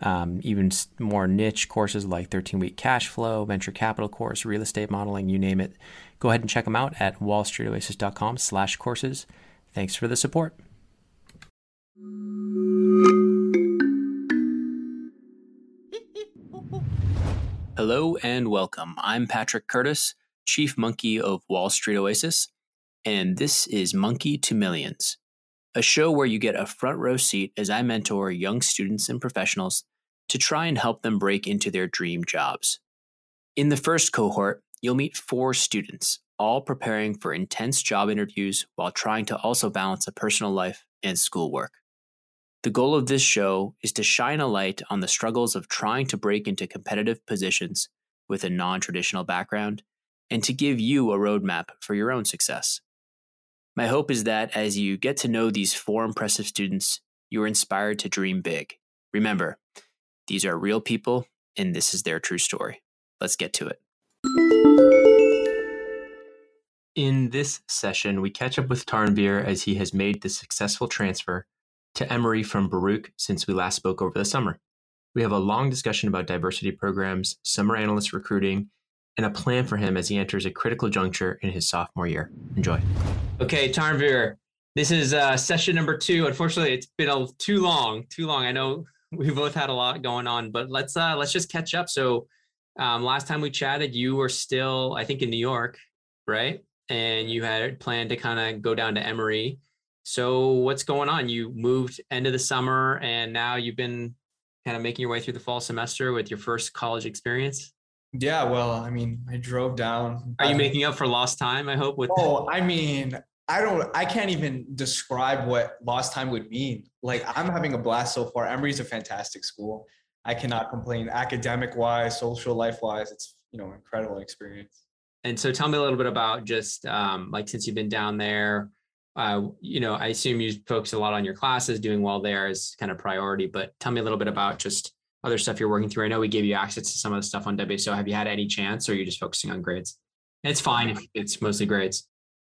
um, even more niche courses like 13 week cash flow, venture capital course, real estate modeling, you name it Go ahead and check them out at wallstreetoasis.com slash courses. Thanks for the support. Hello and welcome. I'm Patrick Curtis, Chief Monkey of Wall Street Oasis, and this is Monkey to Millions, a show where you get a front row seat as I mentor young students and professionals to try and help them break into their dream jobs. In the first cohort, you'll meet four students, all preparing for intense job interviews while trying to also balance a personal life and schoolwork. The goal of this show is to shine a light on the struggles of trying to break into competitive positions with a non traditional background and to give you a roadmap for your own success. My hope is that as you get to know these four impressive students, you are inspired to dream big. Remember, these are real people and this is their true story. Let's get to it. In this session, we catch up with Tanvir as he has made the successful transfer to Emory from Baruch since we last spoke over the summer. We have a long discussion about diversity programs, summer analyst recruiting, and a plan for him as he enters a critical juncture in his sophomore year. Enjoy. Okay, Tanvir, this is uh, session number two. Unfortunately, it's been a, too long, too long. I know we both had a lot going on, but let's uh, let's just catch up. So, um, last time we chatted, you were still, I think, in New York, right? and you had planned to kind of go down to Emory. So what's going on? You moved end of the summer and now you've been kind of making your way through the fall semester with your first college experience? Yeah, well, I mean, I drove down. Are you making up for lost time? I hope with Oh, I mean, I don't I can't even describe what lost time would mean. Like I'm having a blast so far. Emory's a fantastic school. I cannot complain academic wise, social life wise. It's, you know, incredible experience and so tell me a little bit about just um, like since you've been down there uh, you know i assume you focus a lot on your classes doing well there is kind of priority but tell me a little bit about just other stuff you're working through. I know we gave you access to some of the stuff on w so have you had any chance or are you just focusing on grades? It's fine it's mostly grades.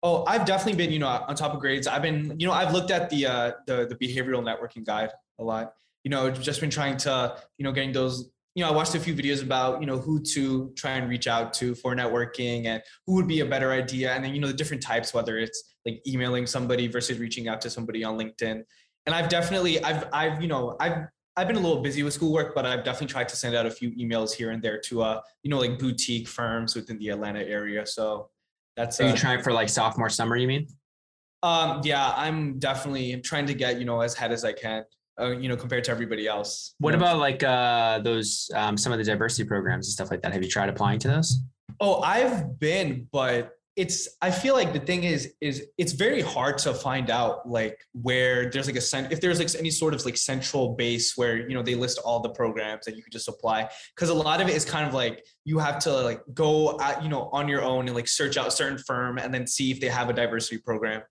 Oh i've definitely been you know on top of grades. I've been you know i've looked at the uh the, the behavioral networking guide a lot. You know just been trying to you know getting those you know, I watched a few videos about, you know, who to try and reach out to for networking and who would be a better idea. And then, you know, the different types, whether it's like emailing somebody versus reaching out to somebody on LinkedIn. And I've definitely, I've, I've, you know, I've, I've been a little busy with schoolwork, but I've definitely tried to send out a few emails here and there to, uh, you know, like boutique firms within the Atlanta area. So that's. Are you uh, trying for like sophomore summer? You mean? Um, yeah, I'm definitely trying to get, you know, as head as I can uh, you know, compared to everybody else. What about like uh, those um, some of the diversity programs and stuff like that? Have you tried applying to those? Oh, I've been, but it's I feel like the thing is is it's very hard to find out like where there's like a cent if there's like any sort of like central base where you know they list all the programs that you could just apply because a lot of it is kind of like you have to like go at, you know on your own and like search out certain firm and then see if they have a diversity program.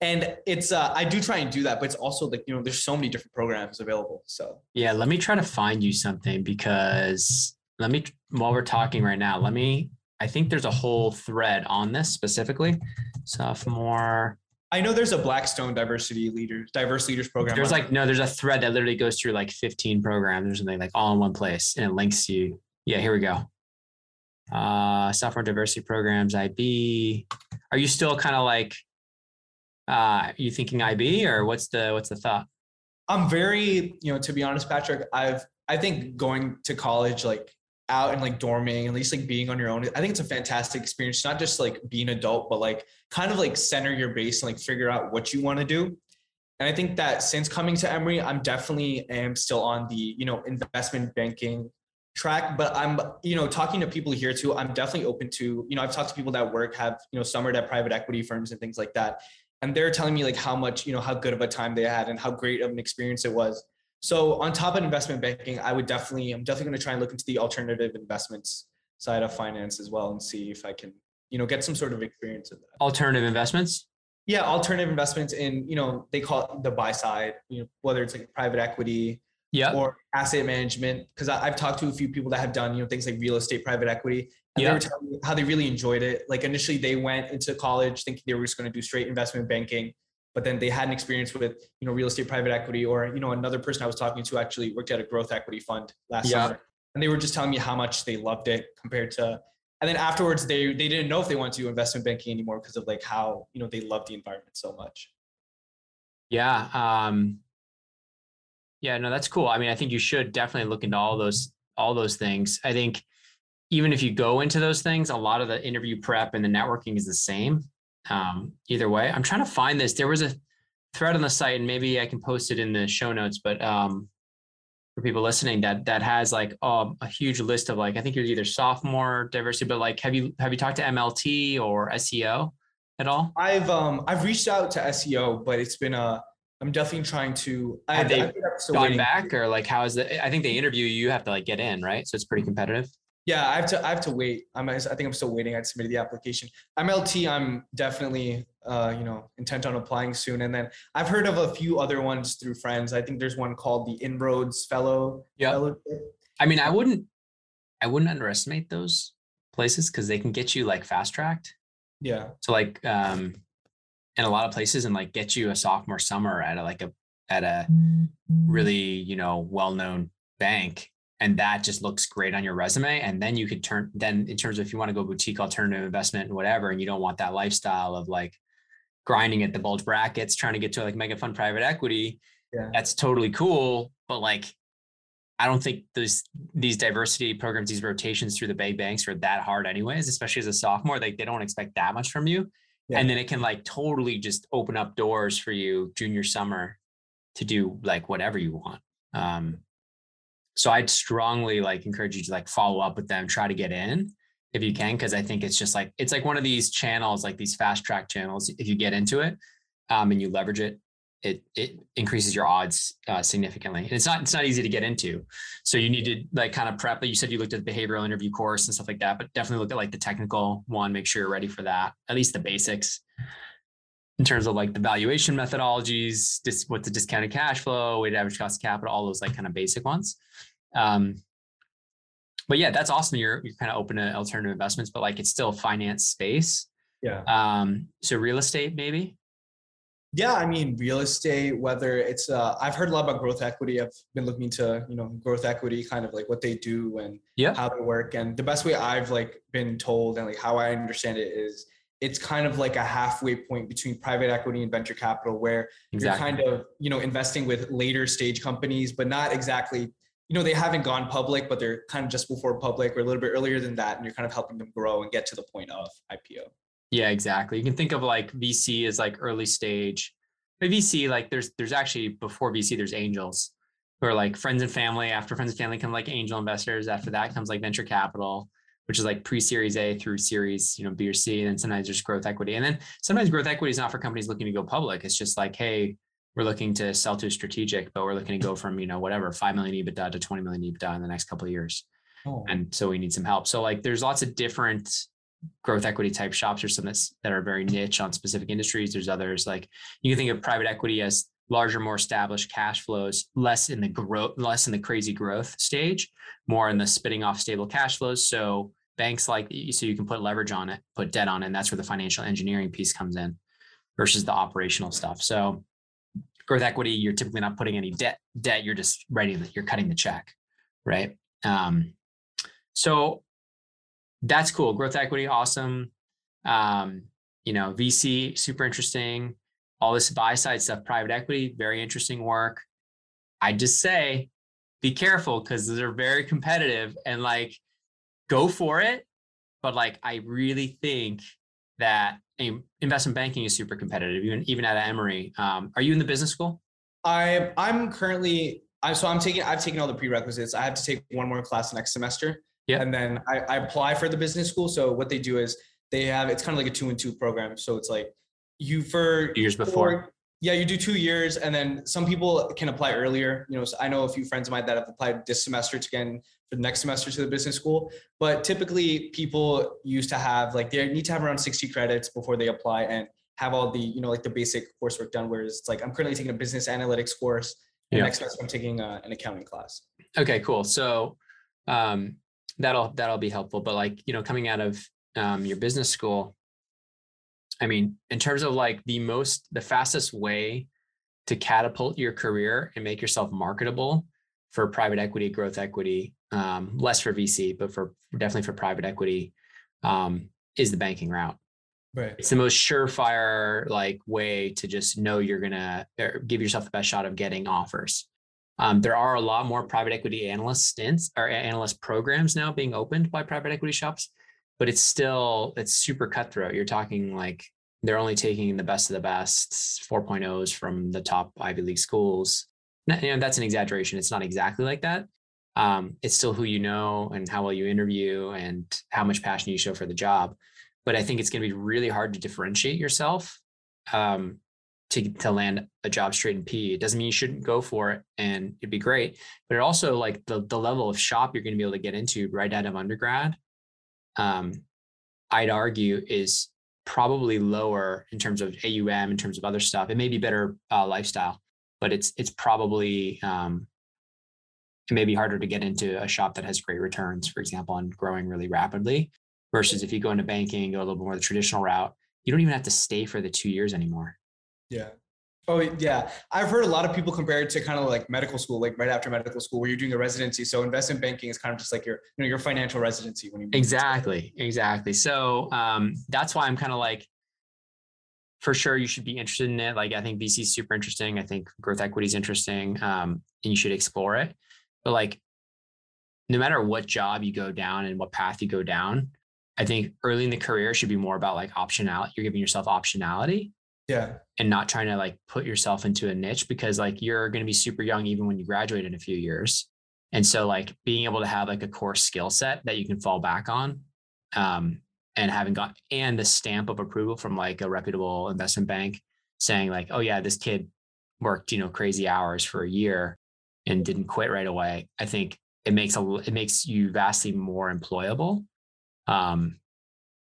And it's uh, i do try and do that but it's also like you know there's so many different programs available so. Yeah let me try to find you something because let me while we're talking right now let me i think there's a whole thread on this specifically. Sophomore i know there's a blackstone diversity leaders diverse leaders program there's like no there's a thread that literally goes through like 15 programs or something like all in one place and it links you. Yeah here we go. Uh software diversity programs ib are you still kind of like uh, you thinking IB or what's the what's the thought? I'm very, you know, to be honest, Patrick, I've I think going to college like out and like dorming, at least like being on your own, I think it's a fantastic experience. Not just like being adult, but like kind of like center your base and like figure out what you want to do. And I think that since coming to Emory, I'm definitely am still on the, you know, investment banking track, but I'm, you know, talking to people here too. I'm definitely open to, you know, I've talked to people that work, have, you know, summered at private equity firms and things like that and they're telling me like how much you know how good of a time they had and how great of an experience it was so on top of investment banking i would definitely i'm definitely going to try and look into the alternative investments side of finance as well and see if i can you know, get some sort of experience in that. Alternative investments. Yeah, alternative investments in you know they call it the buy side, you know, whether it's like private equity, yeah, or asset management. Because I've talked to a few people that have done you know things like real estate, private equity, and yeah. they were telling me how they really enjoyed it. Like initially, they went into college thinking they were just going to do straight investment banking, but then they had an experience with you know real estate, private equity, or you know another person I was talking to actually worked at a growth equity fund last Yeah. summer, and they were just telling me how much they loved it compared to. And then afterwards, they they didn't know if they wanted to do investment banking anymore because of like how you know they love the environment so much. Yeah. Um, yeah, no, that's cool. I mean, I think you should definitely look into all those all those things. I think even if you go into those things, a lot of the interview prep and the networking is the same. Um, either way, I'm trying to find this. There was a thread on the site, and maybe I can post it in the show notes. But um, for people listening, that that has like um, a huge list of like I think you're either sophomore diversity, but like have you have you talked to MLT or SEO at all? I've um I've reached out to SEO, but it's been a I'm definitely trying to. I, Have they I think I'm Gone waiting. back or like how is it? I think they interview you. You have to like get in, right? So it's pretty competitive. Yeah, I have to. I have to wait. I'm. I think I'm still waiting. I submitted the application. MLT. I'm definitely, uh, you know, intent on applying soon. And then I've heard of a few other ones through friends. I think there's one called the Inroads Fellow. Yeah. I mean, I wouldn't, I wouldn't underestimate those places because they can get you like fast tracked. Yeah. So like, um, in a lot of places and like get you a sophomore summer at a, like a, at a really, you know, well-known bank. And that just looks great on your resume. And then you could turn, then in terms of if you want to go boutique alternative investment and whatever, and you don't want that lifestyle of like grinding at the bulge brackets, trying to get to like mega fund private equity, Yeah. that's totally cool. But like, I don't think those these diversity programs, these rotations through the big banks are that hard anyways, especially as a sophomore. Like they don't expect that much from you. Yeah. And then it can like totally just open up doors for you junior summer to do like whatever you want. Um, so I'd strongly like encourage you to like follow up with them, try to get in if you can, because I think it's just like it's like one of these channels, like these fast track channels. If you get into it um, and you leverage it, it it increases your odds uh, significantly. And it's not it's not easy to get into. So you need to like kind of prep. You said you looked at the behavioral interview course and stuff like that, but definitely look at like the technical one. Make sure you're ready for that. At least the basics in terms of like the valuation methodologies, dis, what's the discounted cash flow, weighted average cost of capital, all those like kind of basic ones. Um, but yeah, that's awesome. You're you're kind of open to alternative investments, but like it's still finance space. Yeah. Um, so real estate maybe. Yeah, I mean, real estate, whether it's, uh, I've heard a lot about growth equity. I've been looking to, you know, growth equity, kind of like what they do and Yeah. how they work. And the best way I've like been told and like how I understand it is it's kind of like a halfway point between private equity and venture capital where Exactly. you're kind of, you know, investing with later stage companies, but not exactly, you know, they haven't gone public, but they're kind of just before public or a little bit earlier than that. And you're kind of helping them grow and get to the point of IPO. Yeah, exactly. You can think of like VC as like early stage. But VC, like there's there's actually before VC, there's angels who are like friends and family. After friends and family come like angel investors. After that comes like venture capital, which is like pre-series A through series, you know, B or C. And then sometimes there's growth equity. And then sometimes growth equity is not for companies looking to go public. It's just like, hey, we're looking to sell to a strategic, but we're looking to go from, you know, whatever, 5 million EBITDA to 20 million EBITDA in the next couple of years Oh. and so we need some help. So like there's lots of different growth equity type shops. There's some that's, that are very niche on specific industries. There's others like you can think of private equity as larger, more established cash flows, less in the growth, less in the crazy growth stage, more in the spitting off stable cash flows. So banks like so you can put leverage on it, put debt on it, and that's where the financial engineering piece comes in versus the operational stuff. So growth equity, you're typically not putting any debt, debt, you're just writing, you're cutting the check, right? Um, so that's cool. Growth equity, awesome. Um, you know, VC, super interesting. All this buy side stuff, private equity, very interesting work. I just say, be careful because they're very competitive and like go for it. But like, I really think that investment banking is super competitive, even even at Emory. Um, are you in the business school? I I'm currently I so I'm taking I've taken all the prerequisites. I have to take one more class next semester. Yeah. And then I, I apply for the business school. So what they do is they have it's kind of like a two and two program. So it's like you for Years before. yeah, you do two years, and then some people can apply earlier. You know, so I know a few friends of mine that have applied this semester to get for the next semester to the business school. But typically, people used to have like they need to have around 60 credits before they apply and have all the you know like the basic coursework done. Whereas it's like I'm currently taking a business analytics course, and yeah. next semester I'm taking a, uh, an accounting class. Okay, cool. So um, that'll that'll be helpful. But like you know, coming out of um, your business school, I mean, in terms of like the most, the fastest way to catapult your career and make yourself marketable for private equity, growth equity, um, less for VC, but for definitely for private equity, um, is the banking route. Right. It's the most surefire like way to just know you're gonna give yourself the best shot of getting offers. Um, there are a lot more private equity analyst stints or analyst programs now being opened by private equity shops but it's still it's super cutthroat. You're talking like they're only taking the best of the best 4.0s from the top Ivy League schools. You know, that's an exaggeration. It's not exactly like that. Um, it's still who you know and how well you interview and how much passion you show for the job. But I think it's going to be really hard to differentiate yourself um, to to land a job straight in PE. It doesn't mean you shouldn't go for it and it'd be great, but it also like the the level of shop you're going to be able to get into right out of undergrad um, I'd argue is probably lower in terms of AUM, in terms of other stuff. It may be better uh, lifestyle, but it's it's probably um, it may be harder to get into a shop that has great returns, for example, and growing really rapidly. Versus if you go into banking, go a little bit more the traditional route, you don't even have to stay for the two years anymore. Yeah. Oh yeah, I've heard a lot of people compare it to kind of like medical school, like right after medical school, where you're doing a residency. So investment banking is kind of just like your, you know, your financial residency when you exactly, exactly. So um, that's why I'm kind of like, for sure, you should be interested in it. Like I think VC is super interesting. I think growth equity is interesting, um, and you should explore it. But like, no matter what job you go down and what path you go down, I think early in the career should be more about like optionality. You're giving yourself optionality yeah. And not trying to like put yourself into a niche because like you're going to be super young even when you graduate in a few years. And so like being able to have like a core skill set that you can fall back on um, and having got and the stamp of approval from like a reputable investment bank saying like, oh yeah, this kid worked, you know, crazy hours for a year and didn't quit right away. I think it makes a it makes you vastly more employable. Um,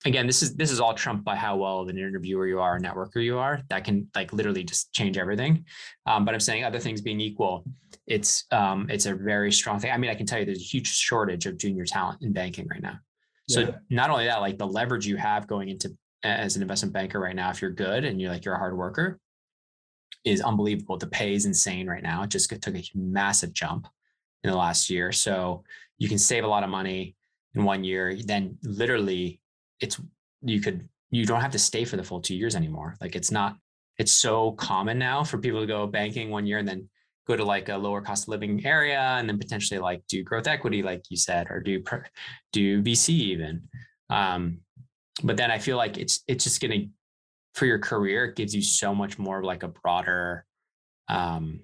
again, this is this is all trumped by how well of an interviewer you are, a networker you are. That can like literally just change everything. Um, but I'm saying other things being equal, it's um, it's a very strong thing. I mean, I can tell you there's a huge shortage of junior talent in banking right now. So yeah. not only that, like the leverage you have going into as an investment banker right now, if you're good and you're like you're a hard worker, is unbelievable. The pay is insane right now. It just took a massive jump in the last year. So you can save a lot of money in one year. Then literally it's you could you don't have to stay for the full two years anymore. Like it's not it's so common now for people to go banking one year and then go to like a lower cost of living area and then potentially like do growth equity like you said or do do VC even. Um, but then I feel like it's it's just gonna for your career it gives you so much more like a broader um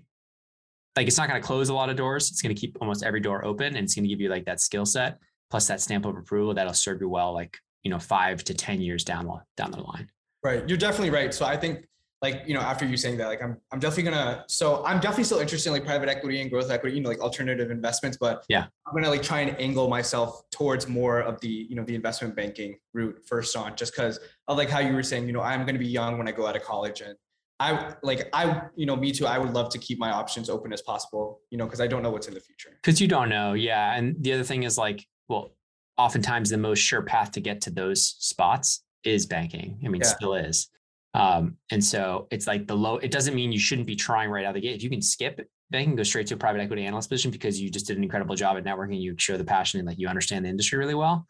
like it's not going to close a lot of doors it's going to keep almost every door open and it's going to give you like that skill set plus that stamp of approval that'll serve you well like you know five to ten years down down the line. Right you're definitely right. So i think like you know after you saying that like i'm i'm definitely gonna so i'm definitely still interested in like private equity and growth equity you know like alternative investments but yeah. I'm gonna like try and angle myself towards more of the you know the investment banking route first on just because of like how you were saying you know i'm gonna be young when i go out of college and I like I you know me too I would love to keep my options open as possible you know because I don't know what's in the future. Because you don't know yeah and the other thing is like well oftentimes the most sure path to get to those spots is banking. I mean, yeah. still is. Um, and so it's like the low, it doesn't mean you shouldn't be trying right out of the gate. If you can skip banking, go straight to a private equity analyst position because you just did an incredible job at networking, you show the passion and like you understand the industry really well.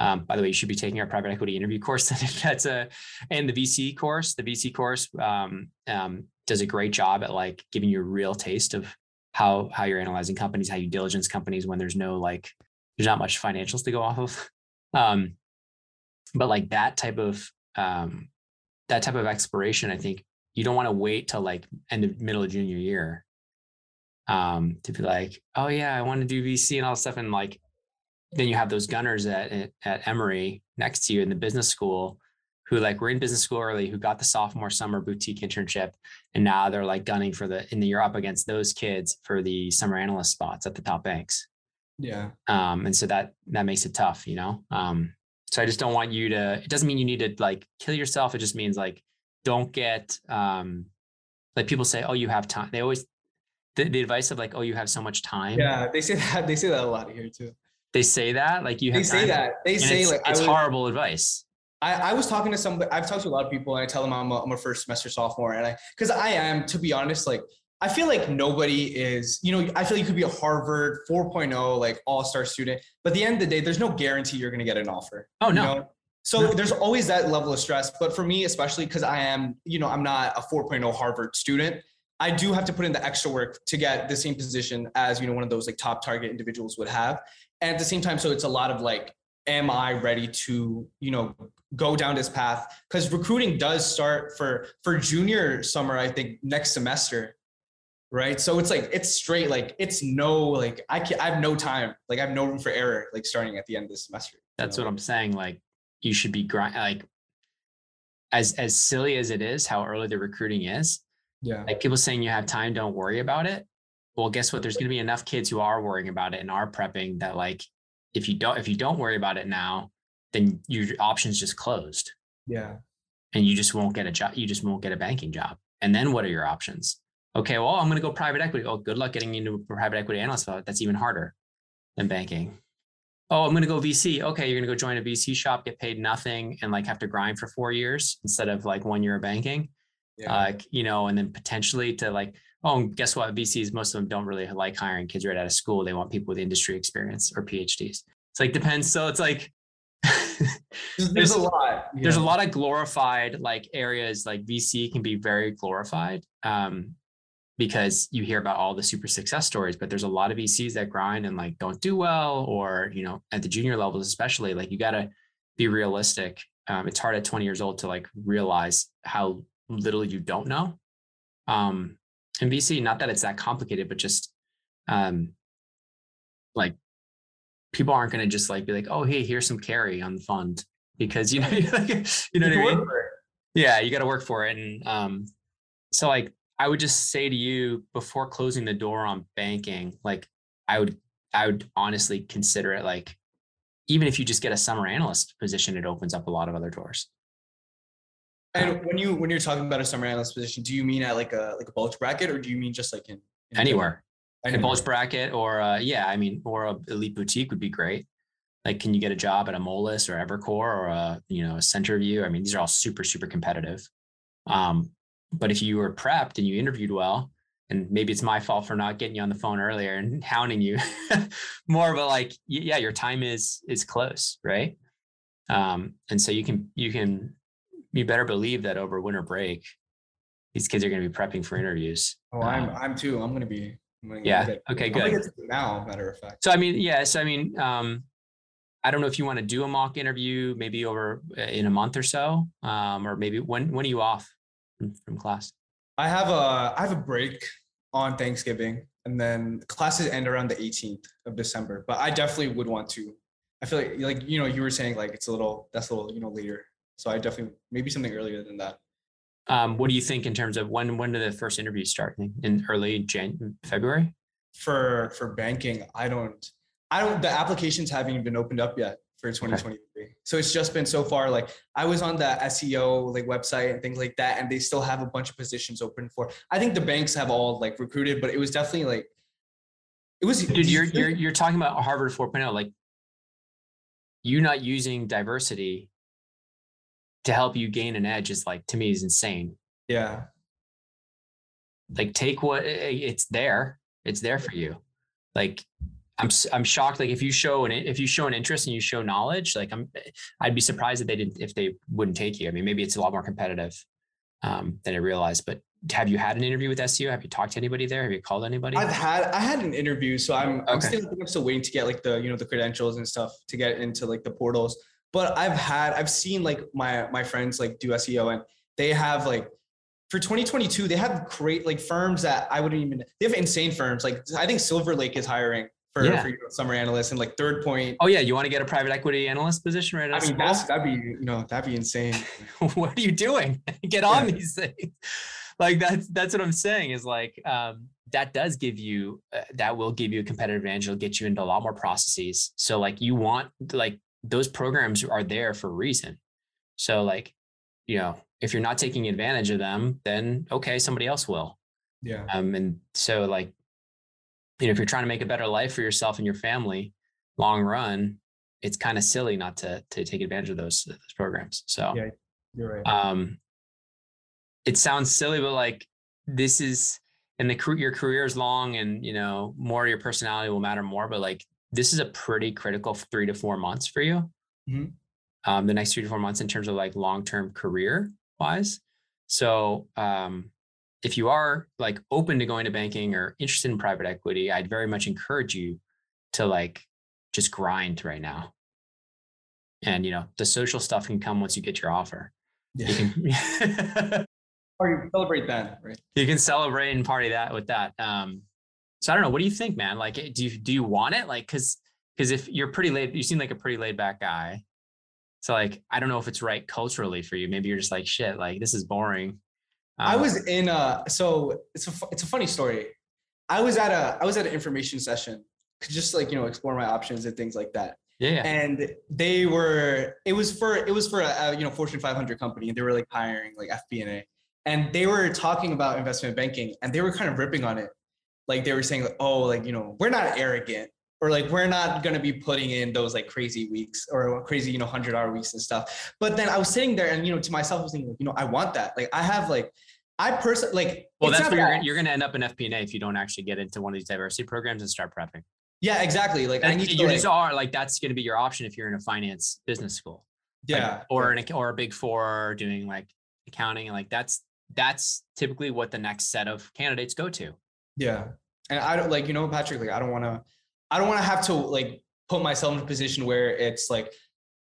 Um, by the way, you should be taking our private equity interview course. that's a, and the VC course, the VC course um, um, does a great job at like giving you a real taste of how, how you're analyzing companies, how you diligence companies when there's no like there's not much financials to go off of. Um, but like that type of um, that type of exploration, I think you don't want to wait till like end of middle of junior year um, to be like, oh yeah, I want to do VC and all this stuff, and like then you have those gunners at at Emory next to you in the business school who like were in business school early, who got the sophomore summer boutique internship, and now they're like gunning for the and you're up against those kids for the summer analyst spots at the top banks. Yeah. Um, and so that that makes it tough, you know. Um, so I just don't want you to. It doesn't mean you need to like kill yourself. It just means like don't get um, like people say, oh, you have time. They always the, the advice of like, oh, you have so much time. Yeah, they say that. They say that a lot here too. They say that like you. Have they say time. that. They And say it's, like it's would, horrible advice. I, I was talking to somebody. I've talked to a lot of people, and I tell them I'm a, I'm a first semester sophomore, and I because I am to be honest, like I feel like nobody is. You know, I feel you could be a Harvard 4.0 like all star student, but at the end of the day, there's no guarantee you're going to get an offer. Oh you no. know? So No. there's always that level of stress. But for me, especially because I am, you know, I'm not a 4.0 Harvard student. I do have to put in the extra work to get the same position as, you know, one of those like top target individuals would have. And at the same time, so it's a lot of like, am I ready to, you know, go down this path? Because recruiting does start for for junior summer, I think next semester. Right. So it's like it's straight, like it's no like I can I have no time. Like I have no room for error, like starting at the end of the semester. That's know? what I'm saying. Like you should be grind like as as silly as it is how early the recruiting is. Yeah. Like people saying you have time, don't worry about it. Well, guess what? There's going to be enough kids who are worrying about it and are prepping that like if you don't if you don't worry about it now, then your options just closed Yeah. and you just won't get a job. You just won't get a banking job. And then what are your options? Okay, well, I'm going to go private equity. Oh, good luck getting into a private equity analyst. That's even harder than banking. Oh, I'm going to go VC. Okay, you're going to go join a VC shop, get paid nothing, and like have to grind for four years instead of like one year of banking. Yeah. Uh, you know, and then potentially to like, oh, and guess what? VCs, most of them don't really like hiring kids right out of school. They want people with industry experience or PhDs. It's like depends. So it's like there's, there's- a lot. there's a lot of glorified like areas like VC can be very glorified um, because you hear about all the super success stories, but there's a lot of VCs that grind and like don't do well, or you know, at the junior levels especially, like you got to be realistic. Um, it's hard at 20 years old to like realize how little you don't know. Um, in VC, not that it's that complicated, but just um, like people aren't to just like be like, oh, hey, here's some carry on the fund because you know, you know what I mean? work for it. Yeah, you got to work for it. And um, so like I would just say to you before closing the door on banking, like I would I would honestly consider it like even if you just get a summer analyst position, it opens up a lot of other doors. And when you when you're talking about a summer analyst position, do you mean at like a like a bulge bracket, or do you mean just like in, in Anywhere. A bulge bracket or uh, yeah, I mean, or a elite boutique would be great. Like, can you get a job at a Moelis or Evercore or a you know a Centerview? I mean, these are all super super competitive. Um, but if you were prepped and you interviewed well, and maybe it's my fault for not getting you on the phone earlier and hounding you more, but like yeah, your time is is close, right? Um, and so you can you can you better believe that over winter break, these kids are going to be prepping for interviews. Oh, I'm Um, I'm too. I'm gonna be. I'm gonna Yeah, get- okay, good. to now, matter of fact. So I mean, yeah. So I mean, um, I don't know if you want to do a mock interview maybe over uh, in a month or so, um, or maybe when when are you off from, from class? I have a I have a break on Thanksgiving, and then classes end around the 18th of December. But I definitely would want to. I feel like like you know you were saying like it's a little that's a little you know later. So I definitely maybe something earlier than that. Um, what do you think in terms of when when do the first interviews start? In- In early Jan February? For for banking, I don't I don't the applications haven't even been opened up yet for 2023. So it's just been so far like I was on the SEO like website and things like that, and they still have a bunch of positions open for. I think the banks have all like recruited, but it was definitely like it was. Dude, you're you're you're talking about Harvard 4.0, like you not using diversity to help you gain an edge is like to me is insane. yeah. like take what it's there it's there for you like i'm i'm shocked like if you show an if you show an interest and you show knowledge like i'm i'd be surprised if they didn't if they wouldn't take you i mean maybe it's a lot more competitive um than i realized but have you had an interview with SEO? Have you talked to anybody there? Have you called anybody? I've had I had an interview, so I'm I'm Okay. still I'm still waiting to get like the you know the credentials and stuff to get into like the portals. But I've had I've seen like my my friends like do SEO and they have like for 2022 they have great like firms that I wouldn't even they have insane firms like I think Silver Lake is hiring for, Yeah. for you know, summer analyst. And like third point, Oh yeah, you want to get a private equity analyst position right? I mean, that's, that'd be, you know, that'd be insane. what are you doing? Get on Yeah. these things. Like that's that's what I'm saying is like um, that does give you uh, that will give you a competitive advantage. It'll get you into a lot more processes. So like you want like those programs are there for a reason. So like you know if you're not taking advantage of them, then okay, somebody else will. Yeah. Um, and so like you know if you're trying to make a better life for yourself and your family, long run, it's kind of silly not to to take advantage of those, those programs. So Yeah. You're right. um it sounds silly but like this is and the your career is long and you know more of your personality will matter more but like this is a pretty critical three to four months for you Mhm. um the next three to four months in terms of like long-term career wise so um if you are like open to going to banking or interested in private equity i'd very much encourage you to like just grind right now and you know the social stuff can come once you get your offer you yeah. can Or you celebrate that, right? you can celebrate and party that with that. Um, so I don't know. What do you think, man? Like, do you do you want it? Like, cause because if you're pretty laid, you seem like a pretty laid back guy. So like, I don't know if it's right culturally for you. Maybe you're just like shit. Like this is boring. I Um, was in a so it's a it's a funny story. I was at a I was at an information session, just like you know explore my options and things like that. yeah. And they were it was for it was for a, a you know Fortune 500 company, and they were like hiring like FP&A, and they were talking about investment banking, and they were kind of ripping on it, like they were saying like oh like you know we're not arrogant or like we're not going to be putting in those like crazy weeks or crazy you know 100 hour weeks and stuff but then i was sitting there and you know to myself i was thinking like, you know i want that like i have like i personally like well, that's where you're gonna, you're going to end up in FP&A if you don't actually get into one of these diversity programs and start prepping. yeah exactly like i And need to you like, just are like that's going to be your option if you're in a finance business school. Like, yeah or an or a big four doing like accounting and like that's that's typically what the next set of candidates go to. Yeah. And I don't like, you know, Patrick, like I don't want to, I don't want to have to like put myself in a position where it's like,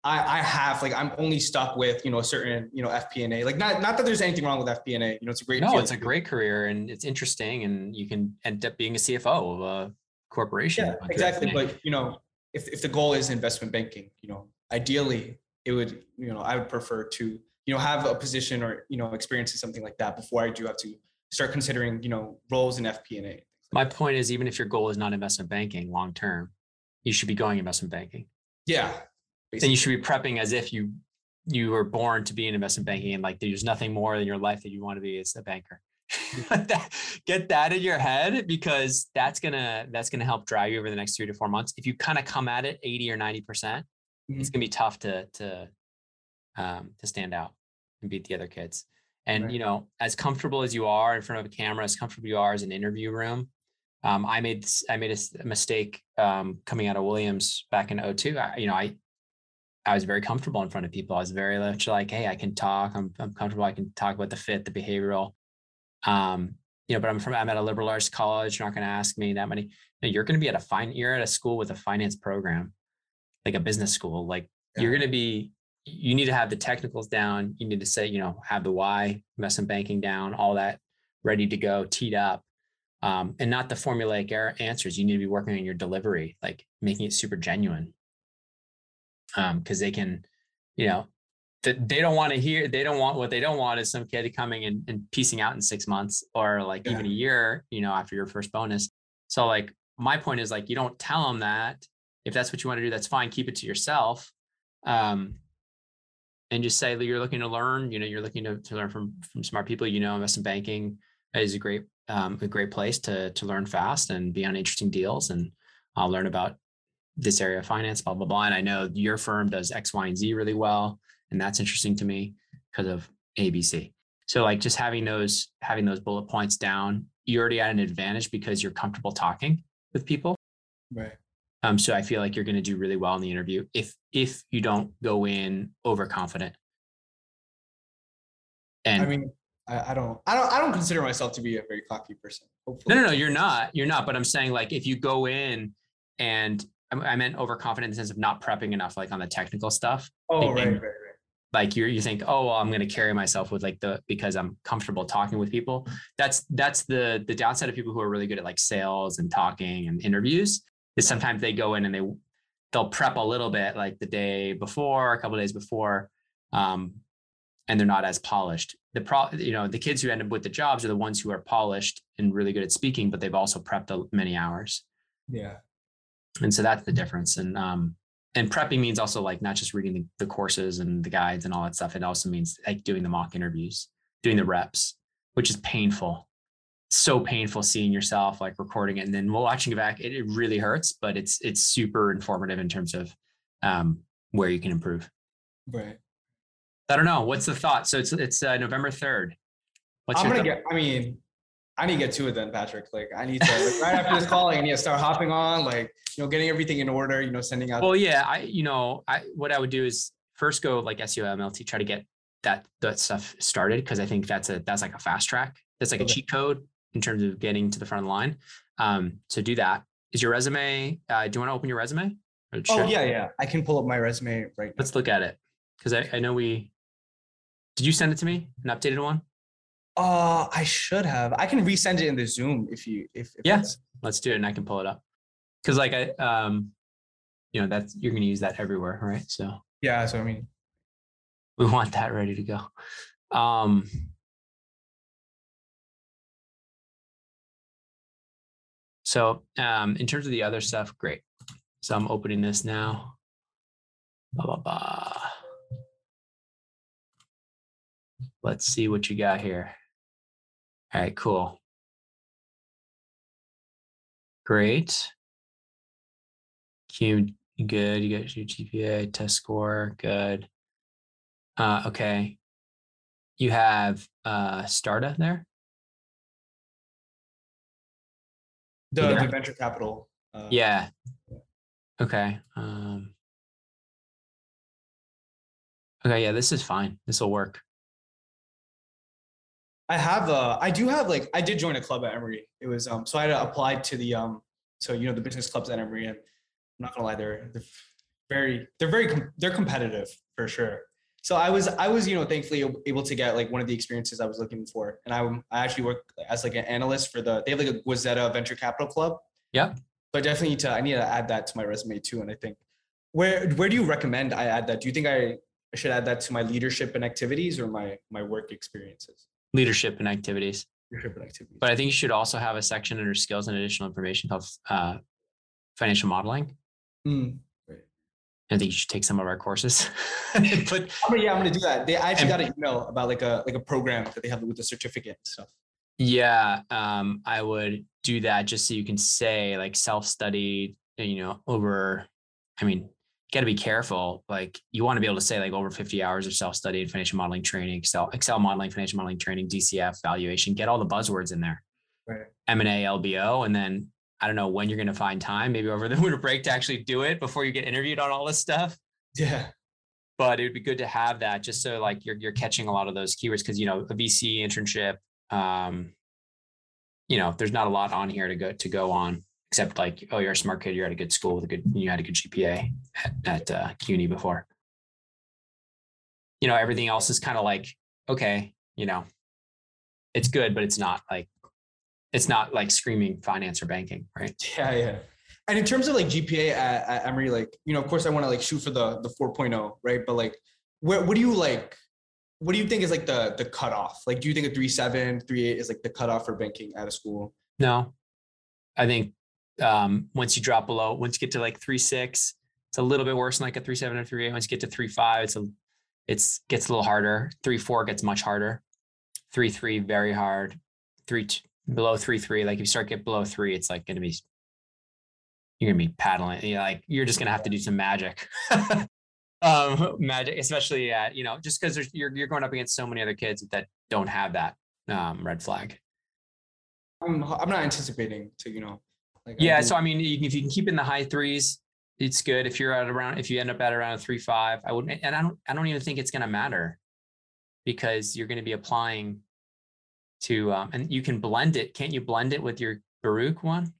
I, I have like I'm only stuck with you know a certain you know FP&A like not not that there's anything wrong with FP&A you know it's a great No, field it's a great career and it's interesting, and you can end up being a CFO of a corporation. yeah exactly that. but you know if if the goal is investment banking you know ideally it would you know I would prefer to you know have a position or you know experience in something like that before I do have to start considering you know roles in FP&A My point is, even if your goal is not investment banking long term, you should be going investment banking. yeah Then you should be prepping as if you you were born to be in investment banking, and like there's nothing more in your life that you want to be as a banker. Get that in your head because that's gonna that's gonna help drive you over the next three to four months. If you kind of come at it 80 or 90 percent, it's Mhm. gonna be tough to to um, to stand out and beat the other kids. And Right. you know, as comfortable as you are in front of a camera, as comfortable you are as an interview room, um, I made I made a mistake um, coming out of Williams back in 02. I, you know, I I was very comfortable in front of people. I was very much like, hey, I can talk. I'm I'm comfortable. I can talk about the fit, the behavioral. Um, you know, but I'm from I'm at a liberal arts college. You're not going to ask me that many. No, you're going to be at a fine. You're at a school with a finance program, like a business school. Like you're going to be. You need to have the technicals down. You need to say, you know, have the why, investment banking down, all that ready to go, teed up, um, and not the formulaic er- answers. You need to be working on your delivery, like making it super genuine. Um, because they can, you know, th- they don't want to hear. They don't want what they don't want is some kid coming and, and piecing out in six months or like even a year, you know, after your first bonus. So like my point is like you don't tell them that. If that's what you want to do, that's fine. Keep it to yourself. Um, and just say that you're looking to learn, you know, you're looking to, to learn from from smart people. You know, investment banking is a great um, a great place to to learn fast and be on interesting deals and uh, learn about this area of finance, blah blah blah. And I know your firm does X, Y, and Z really well, and that's interesting to me because of ABC. So like just having those having those bullet points down, you're already at an advantage because you're comfortable talking with people. right Um, so I feel like you're going to do really well in the interview if if you don't go in overconfident. And I mean I, I don't I don't I don't consider myself to be a very cocky person no, no, no, you're not. You're not. But I'm saying like if you go in and I I meant overconfident in the sense of not prepping enough, like on the technical stuff. oh right right right Like you you think, oh, well, I'm going to carry myself with like the because I'm comfortable talking with people. That's that's the the downside of people who are really good at like sales and talking and interviews is sometimes they go in and they they'll prep a little bit like the day before, a couple days before, um, and they're not as polished. The pro, you know, the kids who end up with the jobs are the ones who are polished and really good at speaking, but they've also prepped many hours. Yeah. And so that's the difference. And um, and prepping means also like not just reading the, the courses and the guides and all that stuff. It also means like doing the mock interviews, doing the reps, which is painful. So painful seeing yourself like recording it and then watching it back. It, it really hurts, but it's it's super informative in terms of um, where you can improve. Right. I don't know. What's the thought? So it's it's uh, November third. What's I'm gonna th- get. I mean, I need to get to it then, Patrick. Like I need to like, right after this call, I need to start hopping on, like you know, getting everything in order. You know, sending out. Well, yeah, I you know, I what I would do is first go like SEO MLT, try to get that that stuff started because I think that's a that's like a fast track. That's like okay. a cheat code in terms of getting to the front of the line. Um, so do that. Is your resume? Uh, do you want to open your resume? Oh yeah, yeah. I can pull up my resume right. Let's look at it because I, I know we. Did you send it to me? An updated one? Uh, I should have. I can resend it in the Zoom if you if, if yeah. Let's do it, and I can pull it up. Because like I um, you know that's you're gonna use that everywhere, right? So yeah. So I mean, we want that ready to go. Um. So um, in terms of the other stuff, great. So I'm opening this now. Blah blah blah. Let's see what you got here. All right, cool. Great. Q, good. You got your GPA, test score, good. Uh, okay. You have uh, Starta there? The, the venture capital. Uh, yeah. Okay. Um, okay, yeah, this is fine. This will work. I have uh I do have like I did join a club at Emory. It was um so I had applied to the um so you know the business clubs at Emory and I'm not gonna lie they're they're very they're very they're competitive for sure. So I was I was you know thankfully able to get like one of the experiences I was looking for and I I actually work as like an analyst for the they have like a Goizueta venture capital club. Yeah. So I definitely need to I need to add that to my resume too and I think where where do you recommend I add that? Do you think I should add that to my leadership and activities or my my work experiences? Leadership and activities. Leadership and activities. But I think you should also have a section under skills and additional information called uh, financial modeling. Mm. I think you should take some of our courses. but yeah, I'm gonna do that. They I actually got an email about like a like a program that they have with the certificate and stuff. Yeah, um, I would do that just so you can say like self study. You know, over. I mean, got to be careful. Like you want to be able to say like over 50 hours of self-studied financial modeling training, Excel, Excel modeling, financial modeling training, DCF valuation, get all the buzzwords in there. Right. M&A, LBO. And then I don't know when you're going to find time, maybe over the winter break to actually do it before you get interviewed on all this stuff. Yeah. But it would be good to have that just so like you're, you're catching a lot of those keywords. Cause you know, a VC internship, um, you know, there's not a lot on here to go, to go on except like, oh, you're a smart kid, you're at a good school with a good, you had a good GPA at, at uh, CUNY before. You know, everything else is kind of like, okay, you know, it's good, but it's not like, it's not like screaming finance or banking, right? Yeah, yeah. And in terms of like GPA at, at Emory, like, you know, of course I want to like shoot for the the 4.0, right? But like, where, what do you like, what do you think is like the the cutoff? Like, do you think a 3.7, 3.8 is like the cutoff for banking at a school? No, I think um, once you drop below, once you get to like three six, it's a little bit worse than like a three seven or three eight. Once you get to three five, it's a it's gets a little harder. Three four gets much harder. Three three very hard. Three below three three, like if you start get below three, it's like gonna be you're gonna be paddling. You know, like you're just gonna have to do some magic. um, magic, especially at you know, just because you're you're going up against so many other kids that don't have that um, red flag. I'm I'm not anticipating to you know like yeah, I so I mean, if you can keep in the high threes, it's good. If you're at around, if you end up at around a three five, I wouldn't, and I don't, I don't even think it's going to matter because you're going to be applying to, um, and you can blend it. Can't you blend it with your Baruch one?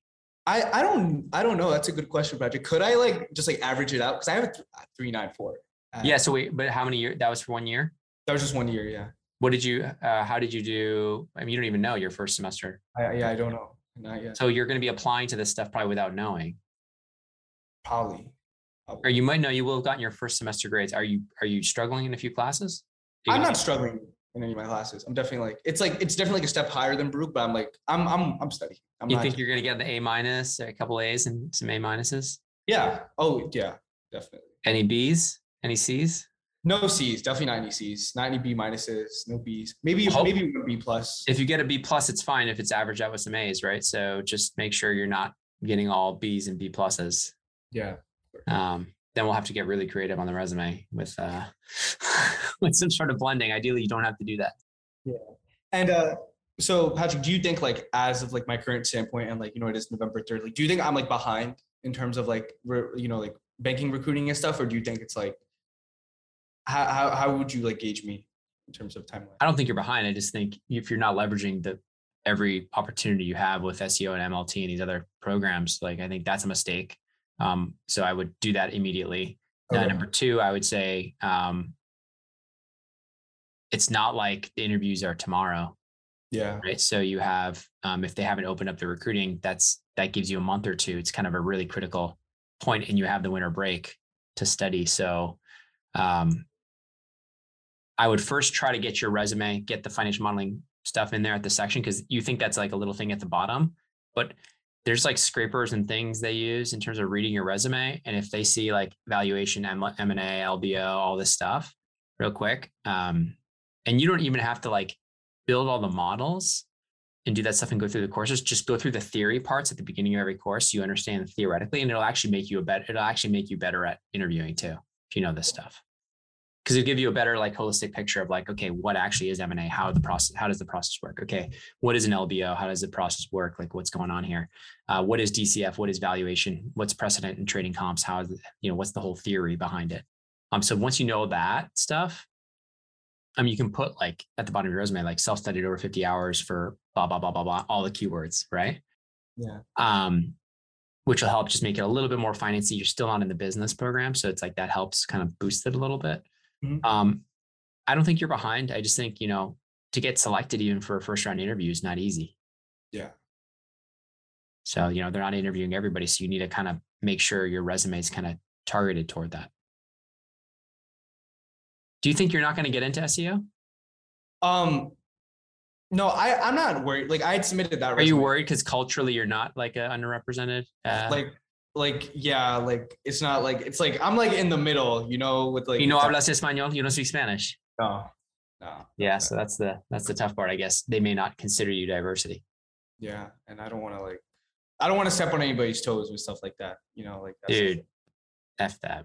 I, I don't I don't know. That's a good question, Patrick. Could I like just like average it out? Because I have a three nine four. Uh, yeah. So wait, but how many years? That was for one year. That was just one year. Yeah. What did you? Uh, how did you do? I mean, you don't even know your first semester. I, yeah, I don't know. Not yet. So you're going to be applying to this stuff probably without knowing. Probably. Oh. Or you might know you will have gotten your first semester grades. Are you are you struggling in a few classes? I'm not struggling in any of my classes. I'm definitely like it's like it's definitely like a step higher than Baruch, but I'm like I'm I'm I'm studying. I'm You think you're gonna get the A minus, a couple A's, and some A minuses? yeah. Oh yeah, definitely. Any B's? Any C's? No C's, definitely not any C's, not any B minuses, no B's. Maybe Hope- maybe one B plus. If you get a B plus, it's fine. If it's average out with some A's, right? So just make sure you're not getting all B's and B pluses. yeah. Um, then we'll have to get really creative on the resume with uh with some sort of blending. Ideally, you don't have to do that. Yeah. And uh so Patrick, do you think like as of like my current standpoint and like you know it is November 3rd, like do you think I'm like behind in terms of like re- you know like banking recruiting and stuff, or do you think it's like how how, how would you like gauge me in terms of timeline? I don't think you're behind. I just think if you're not leveraging the every opportunity you have with SEO and MLT and these other programs, like I think that's a mistake. Um, so I would do that immediately. Okay. number two, I would say um, it's not like the interviews are tomorrow, Yeah. right? So you have um, if they haven't opened up the recruiting, that's that gives you a month or two. It's kind of a really critical point, and you have the winter break to study. So um, I would first try to get your resume, get the financial modeling stuff in there at the section because you think that's like a little thing at the bottom, but there's like scrapers and things they use in terms of reading your resume. And if they see like valuation, M and A, LBO, all this stuff, real quick, um, and you don't even have to like build all the models and do that stuff and go through the courses. Just go through the theory parts at the beginning of every course. You understand theoretically, and it'll actually make you a better. It'll actually make you better at interviewing too if you know this stuff because it'll give you a better like holistic picture of like okay what actually is m&a how the process how does the process work? Okay what is an lbo how does the process work? Like what's going on here? Uh, what is dcf what is valuation? What's precedent in trading comps? How is it, you know what's the whole theory behind it? Um so once you know that stuff um you can put like at the bottom of your resume like self-studied over 50 hours for blah blah blah blah blah all the keywords right? Yeah. um, which will help just make it a little bit more financy. You're still not in the business program, so it's like that helps kind of boost it a little bit. Mhm. Um, I don't think you're behind. I just think you know to get selected even for a first round interview is not easy. Yeah. So you know they're not interviewing everybody, so you need to kind of make sure your resume is kind of targeted toward that. Do you think you're not going to get into SEO? Um no, I I'm not worried. Like I had submitted that Are you worried because culturally you're not like a underrepresented? Uh, like like yeah, like it's not like it's like I'm like in the middle, you know, with like you know, hablas español. You don't speak Spanish. no, no, Yeah, so that's the that's the tough part. I guess they may not consider you diversity. yeah, and I don't want to like I don't want to step on anybody's toes with stuff like that, you know, like that's Dude, F that. Man.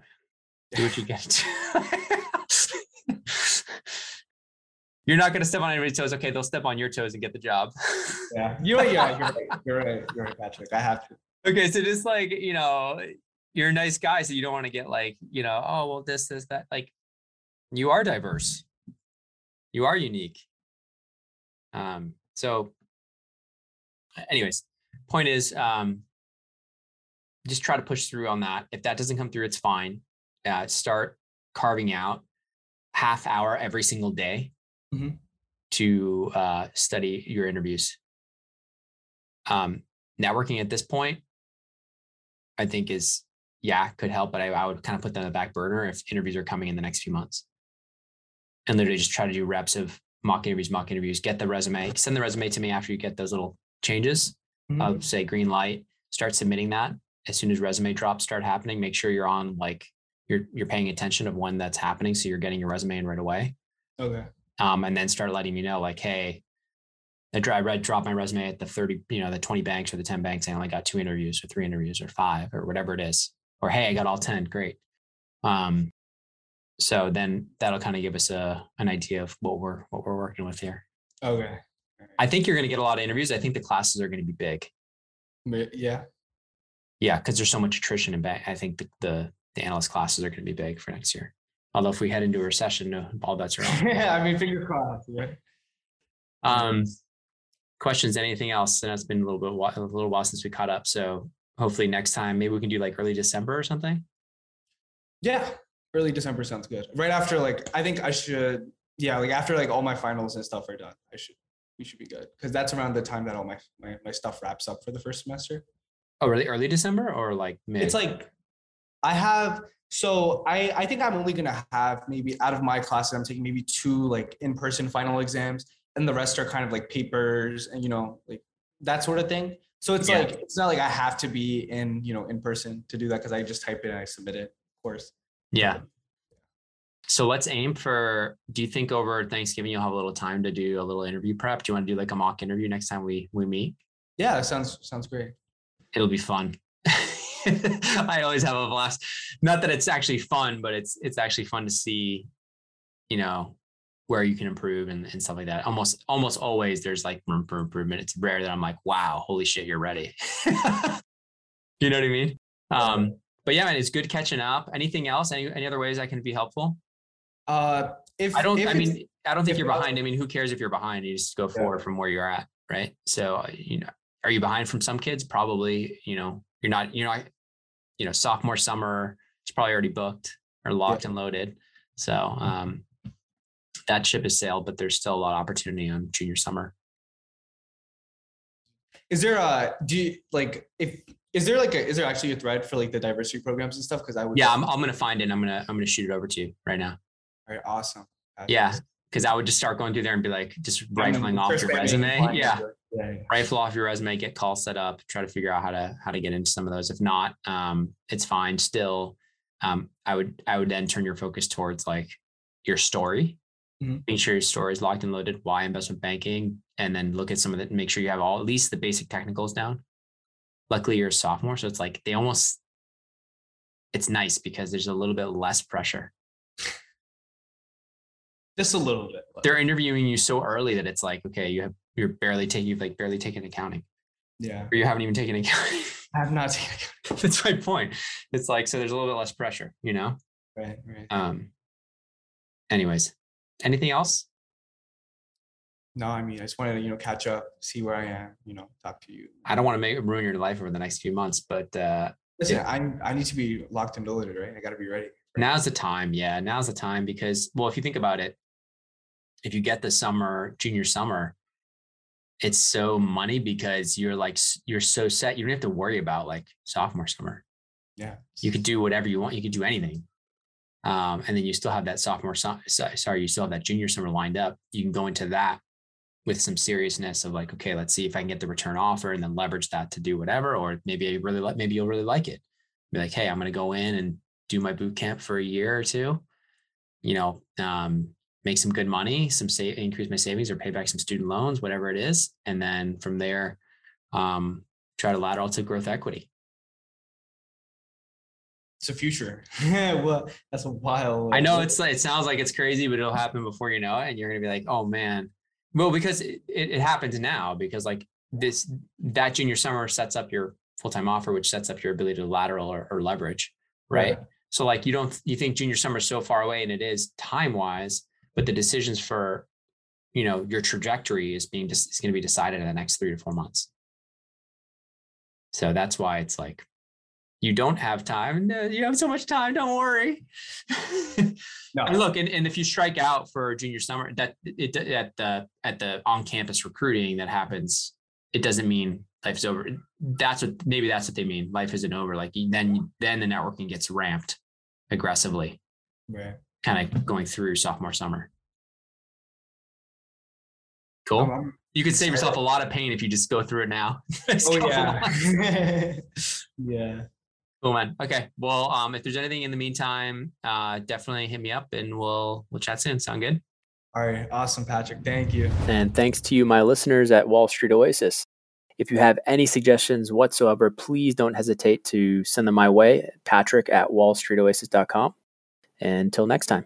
Do what you get. You're not going to step on anybody's toes. Okay, they'll step on your toes and get the job. Yeah, you yeah, you're right, you're right, you're right, Patrick. I have to. Okay, so just like you know, you're a nice guy, so you don't want to get like you know, oh well, this, this, that. Like, you are diverse. You are unique. Um. So, anyways, point is, um, just try to push through on that. If that doesn't come through, it's fine. Uh, start carving out half hour every single day Mhm. to uh, study your interviews. Um, networking at this point, I think is yeah could help, but I, I would kind of put that on the back burner if interviews are coming in the next few months, and literally just try to do reps of mock interviews, mock interviews. Get the resume, send the resume to me after you get those little changes Mhm. of say green light, start submitting that as soon as resume drops start happening. Make sure you're on like you're you're paying attention of when that's happening, so you're getting your resume in right away. okay. Um, and then start letting me know like, hey, I read drop my resume at the 30, you know, the 20 banks or the 10 banks, and I only got two interviews or three interviews or five or whatever it is. Or hey, I got all 10. Great. Um, so then that'll kind of give us a an idea of what we're what we're working with here. Okay. I think you're going to get a lot of interviews. I think the classes are going to be big. Yeah. Yeah, because there's so much attrition in bank. I think the, the the analyst classes are going to be big for next year. Although if we head into a recession, no, all bets are off. yeah. I mean, fingers crossed. Yeah. Um, questions? Anything else? And it's been a little bit a little while since we caught up. So hopefully next time, maybe we can do like early December or something. Yeah. Early December sounds good. Right after, like, I think I should. Yeah, like after like all my finals and stuff are done, I should. We should be good because that's around the time that all my, my my stuff wraps up for the first semester. Oh, really? Early December or like mid? It's like I have so I I think I'm only gonna have maybe out of my classes I'm taking maybe two like in person final exams, and the rest are kind of like papers and you know like that sort of thing. So it's Yeah. like it's not like I have to be in you know in person to do that because I just type it and I submit it. Of course. Yeah. So let's aim for. Do you think over Thanksgiving you'll have a little time to do a little interview prep? Do you want to do like a mock interview next time we we meet? Yeah, that sounds sounds great. It'll be fun. I always have a blast. Not that it's actually fun, but it's it's actually fun to see, you know, where you can improve and, and stuff like that. Almost almost always there's like room for improvement. It's rare that I'm like, wow, holy shit, you're ready. you know what I mean? Um, but yeah, man, it's good catching up. Anything else? Any any other ways I can be helpful? Uh, if I don't. if I mean, I don't think you're behind. I mean, who cares if you're behind? You just go Yeah. forward from where you're at, right? So, you know, are you behind from some kids? Probably. You know, you're not. You're not. You know, sophomore summer it's probably already booked or locked and loaded. So, um, that ship has sailed, but there's still a lot of opportunity on junior summer. is there a do you like if is there like a is there actually a thread for like the diversity programs and stuff? Because I would Yeah, I'm, I'm gonna find it. and I'm gonna I'm gonna shoot it over to you right now. All right, awesome. Yeah, because I would just start going through there and be like, just rifling off your resume. Yeah, yeah. rifle off your resume, get calls set up, try to figure out how to how to get into some of those. If not, um, it's fine. Still, um, I would I would then turn your focus towards like your story, Mhm. make sure your story is locked and loaded. Why investment banking, and then look at some of it and make sure you have all at least the basic technicals down. Luckily, you're a sophomore, so it's like they almost it's nice because there's a little bit less pressure. Just a little bit. but- They're interviewing you so early that it's like, okay, you have you're barely taking you've like barely taken accounting, yeah, or you haven't even taken accounting. I have not taken. That's my point. It's like so there's a little bit less pressure, you know. Right, right. Um. Anyways, anything else? No, I mean, I just wanted to, you know, catch up, see where I am, you know, talk to you. I don't want to make ruin your life over the next few months, but uh, Listen, I I need to be locked and loaded, right? I got to be ready. now's the time. Yeah, now's the time because well, if you think about it, if you get the summer, junior summer, it's so money because you're like you're so set. You don't have to worry about like sophomore summer. Yeah. you could do whatever you want. You could do anything. Um, and then you still have that sophomore, sorry, you still have that junior summer lined up. You can go into that with some seriousness of like, okay, let's see if I can get the return offer and then leverage that to do whatever. Or maybe I really like, maybe you'll really like it. Be like, hey, I'm going to go in and do my boot camp for a year or two, you know, um, make some good money, some say increase my savings or pay back some student loans, whatever it is. And then from there, um, try to lateral to growth equity. It's a future. Yeah, well, that's a wild. I know it's like it sounds like it's crazy, but it'll happen before you know it, and you're gonna be like, oh man. Well, because it, it, it happens now because like this that junior summer sets up your full time offer, which sets up your ability to lateral or, or leverage, right? So like you don't you think junior summer is so far away, and it is time wise, but the decisions for you know your trajectory is being is going to be decided in the next three to four months. So that's why it's like you don't have time. No, you have so much time. Don't worry. No. Mean, look, and, and if you strike out for junior summer, that it at the at the on campus recruiting that happens, it doesn't mean life's over. That's what maybe that's what they mean. Life isn't over. Like then then the networking gets ramped aggressively, Right. kind of going through sophomore summer. Cool. I'm- I'm- you could save yourself a lot of pain if you just go through it now. Oh yeah. yeah. Cool, man. Okay. Well, um, if there's anything in the meantime, uh, definitely hit me up and we'll we'll chat soon. Sound good? All right. Awesome, Patrick. Thank you. And thanks to you, my listeners at Wall Street Oasis. If you have any suggestions whatsoever, please don't hesitate to send them my way, patrick at wallstreetoasis.com. Until next time.